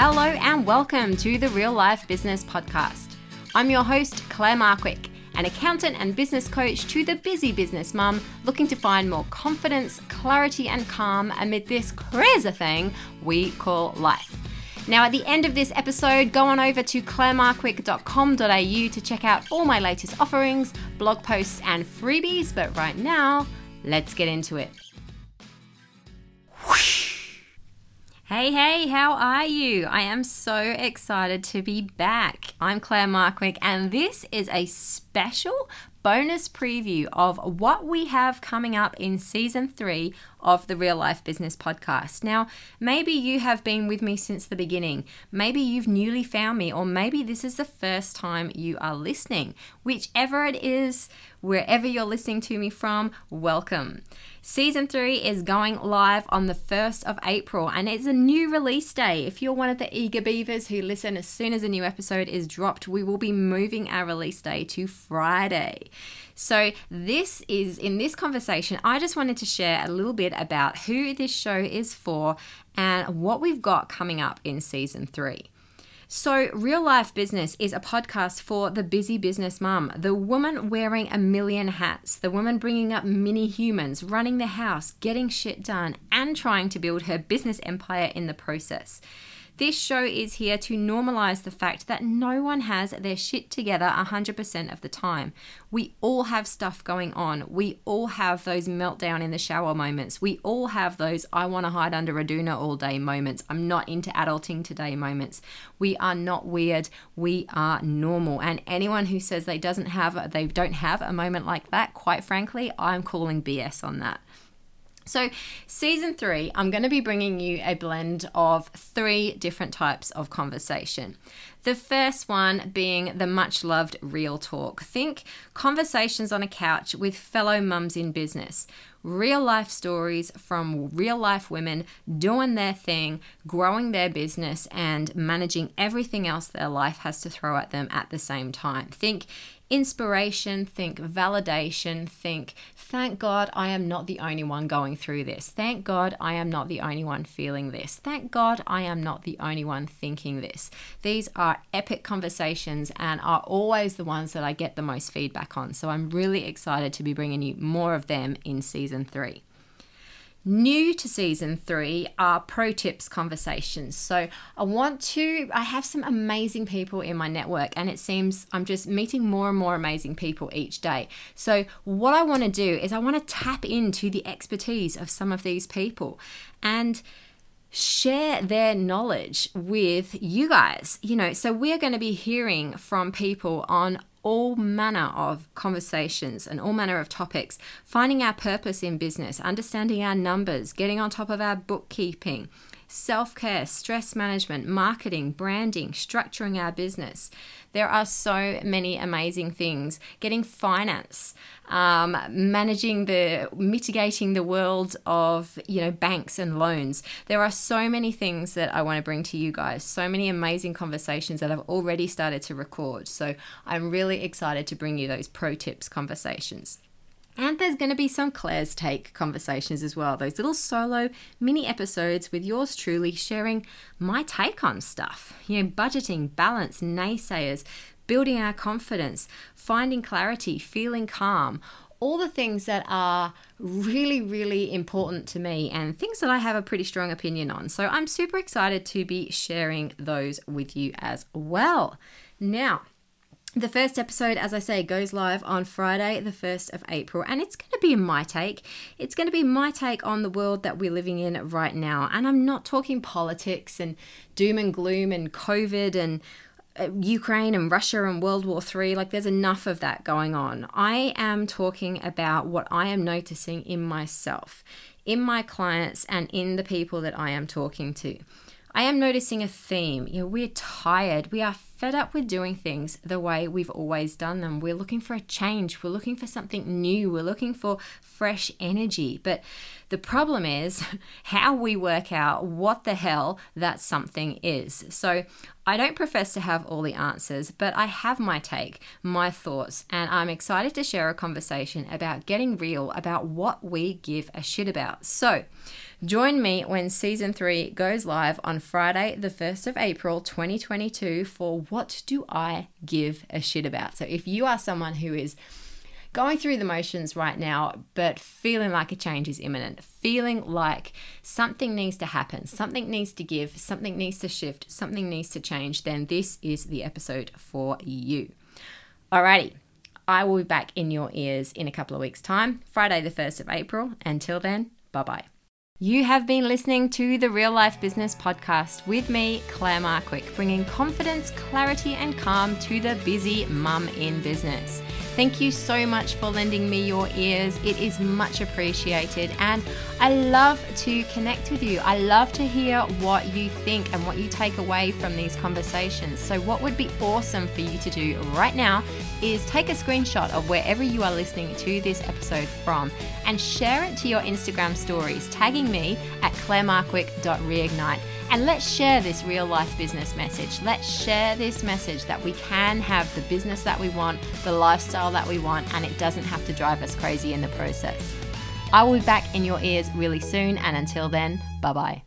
Hello and welcome to the Real Life Business Podcast. I'm your host, Claire Markwick, an accountant and business coach to the busy business mum looking to find more confidence, clarity, and calm amid this crazy thing we call life. Now, at the end of this episode, go on over to clairemarkwick.com.au to check out all my latest offerings, blog posts, and freebies. But right now, let's get into it. Hey, hey, how are you? I am so excited to be back. I'm Claire Markwick, and this is a special bonus preview of what we have coming up in season three of the Real Life Business Podcast. Now, maybe you have been with me since the beginning. Maybe you've newly found me, or maybe this is the first time you are listening. Whichever it is, wherever you're listening to me from, welcome. Season 3 is going live on the 1st of April and it's a new release day. If you're one of the eager beavers who listen as soon as a new episode is dropped, we will be moving our release day to Friday. So, this is in this conversation, I just wanted to share a little bit about who this show is for and what we've got coming up in season 3. So, Real Life Business is a podcast for the busy business mum, the woman wearing a million hats, the woman bringing up mini humans, running the house, getting shit done, and trying to build her business empire in the process. This show is here to normalize the fact that no one has their shit together 100% of the time. We all have stuff going on. We all have those meltdown in the shower moments. We all have those I want to hide under a doona all day moments. I'm not into adulting today moments. We are not weird. We are normal. And anyone who says they doesn't have they don't have a moment like that, quite frankly, I'm calling BS on that. So, season three, I'm going to be bringing you a blend of three different types of conversation. The first one being the much loved real talk. Think conversations on a couch with fellow mums in business. Real life stories from real life women doing their thing, growing their business, and managing everything else their life has to throw at them at the same time. Think inspiration, think validation, think, thank God I am not the only one going through this. Thank God I am not the only one feeling this. Thank God I am not the only one thinking this. These are epic conversations and are always the ones that I get the most feedback on. So I'm really excited to be bringing you more of them in season three. New to season three are pro tips conversations. So I want to, I have some amazing people in my network, and it seems I'm just meeting more and more amazing people each day. So, what I want to do is I want to tap into the expertise of some of these people and share their knowledge with you guys. You know, so we're going to be hearing from people on all manner of conversations and all manner of topics, finding our purpose in business, understanding our numbers, getting on top of our bookkeeping, self care, stress management, marketing, branding, structuring our business. There are so many amazing things. Getting finance, um, managing the, mitigating the world of, you know, banks and loans. There are so many things that I want to bring to you guys. So many amazing conversations that I've already started to record. So I'm really excited to bring you those pro tips conversations. And there's going to be some Claire's Take conversations as well. Those little solo mini episodes with yours truly sharing my take on stuff. You know, budgeting, balance, naysayers, building our confidence, finding clarity, feeling calm. All the things that are really, really important to me and things that I have a pretty strong opinion on. So I'm super excited to be sharing those with you as well. Now, the first episode, as I say, goes live on Friday, the 1st of April, and it's going to be my take. It's going to be my take on the world that we're living in right now. And I'm not talking politics and doom and gloom and COVID and uh, Ukraine and Russia and World War III. Like, there's enough of that going on. I am talking about what I am noticing in myself, in my clients, and in the people that I am talking to. I am noticing a theme. You know, we're tired. We are fed up with doing things the way we've always done them. We're looking for a change. We're looking for something new. We're looking for fresh energy. But the problem is how we work out what the hell that something is. So I don't profess to have all the answers, but I have my take, my thoughts, and I'm excited to share a conversation about getting real about what we give a shit about. So, join me when season three goes live on Friday, the 1st of April 2022, for What Do I Give a Shit About? So, if you are someone who is going through the motions right now, but feeling like a change is imminent, feeling like something needs to happen, something needs to give, something needs to shift, something needs to change, then this is the episode for you. Alrighty, I will be back in your ears in a couple of weeks' time, Friday, the 1st of April. Until then, bye bye. You have been listening to the Real Life Business Podcast with me, Claire Markwick, bringing confidence, clarity, and calm to the busy mum in business. Thank you so much for lending me your ears. It is much appreciated. And I love to connect with you. I love to hear what you think and what you take away from these conversations. So, what would be awesome for you to do right now is take a screenshot of wherever you are listening to this episode from and share it to your Instagram stories, tagging me at clairemarkwick.reignite and let's share this real life business message. Let's share this message that we can have the business that we want, the lifestyle that we want, and it doesn't have to drive us crazy in the process. I will be back in your ears really soon, and until then, bye bye.